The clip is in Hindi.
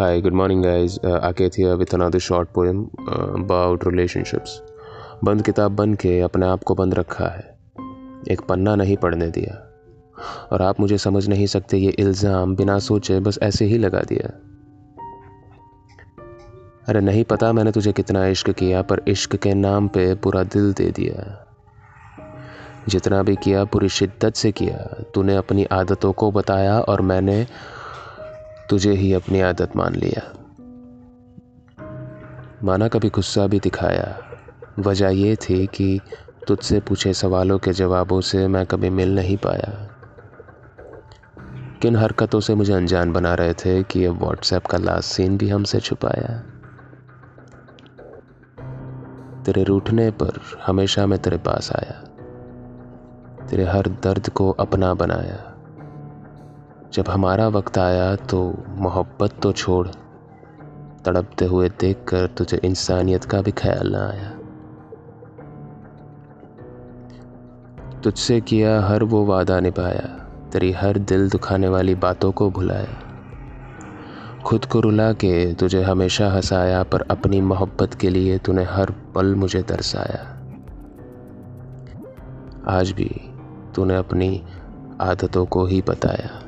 Hi, good morning, guys. Uh, Aket here with another short poem uh, about relationships. बंद किताब बन के अपने आप को बंद रखा है। एक पन्ना नहीं पढ़ने दिया। और आप मुझे समझ नहीं सकते ये इल्ज़ाम बिना सोचे बस ऐसे ही लगा दिया। अरे नहीं पता मैंने तुझे कितना इश्क किया पर इश्क के नाम पे पूरा दिल दे दिया। जितना भी किया पूरी शिद्दत से किया। तूने अपनी आदतों को बताया और मैंने तुझे ही अपनी आदत मान लिया। माना कभी गुस्सा भी दिखाया। वजह यह थी कि तुझसे पूछे सवालों के जवाबों से मैं कभी मिल नहीं पाया। किन हरकतों से मुझे अनजान बना रहे थे कि अब व्हाट्सएप का लास्ट सीन भी हमसे छुपाया। तेरे रूठने पर हमेशा मैं तेरे पास आया। तेरे हर दर्द को अपना बनाया। जब हमारा वक्त आया तो मोहब्बत तो छोड़। तड़पते हुए देखकर तुझे इंसानियत का भी ख्याल ना आया। तुझसे किया हर वो वादा निभाया, तेरी हर दिल दुखाने वाली बातों को भुलाया। खुद को रुला के तुझे हमेशा हंसाया, पर अपनी मोहब्बत के लिए तूने हर पल मुझे दर्शाया आज भी तूने अपनी आदतों को ही बताया।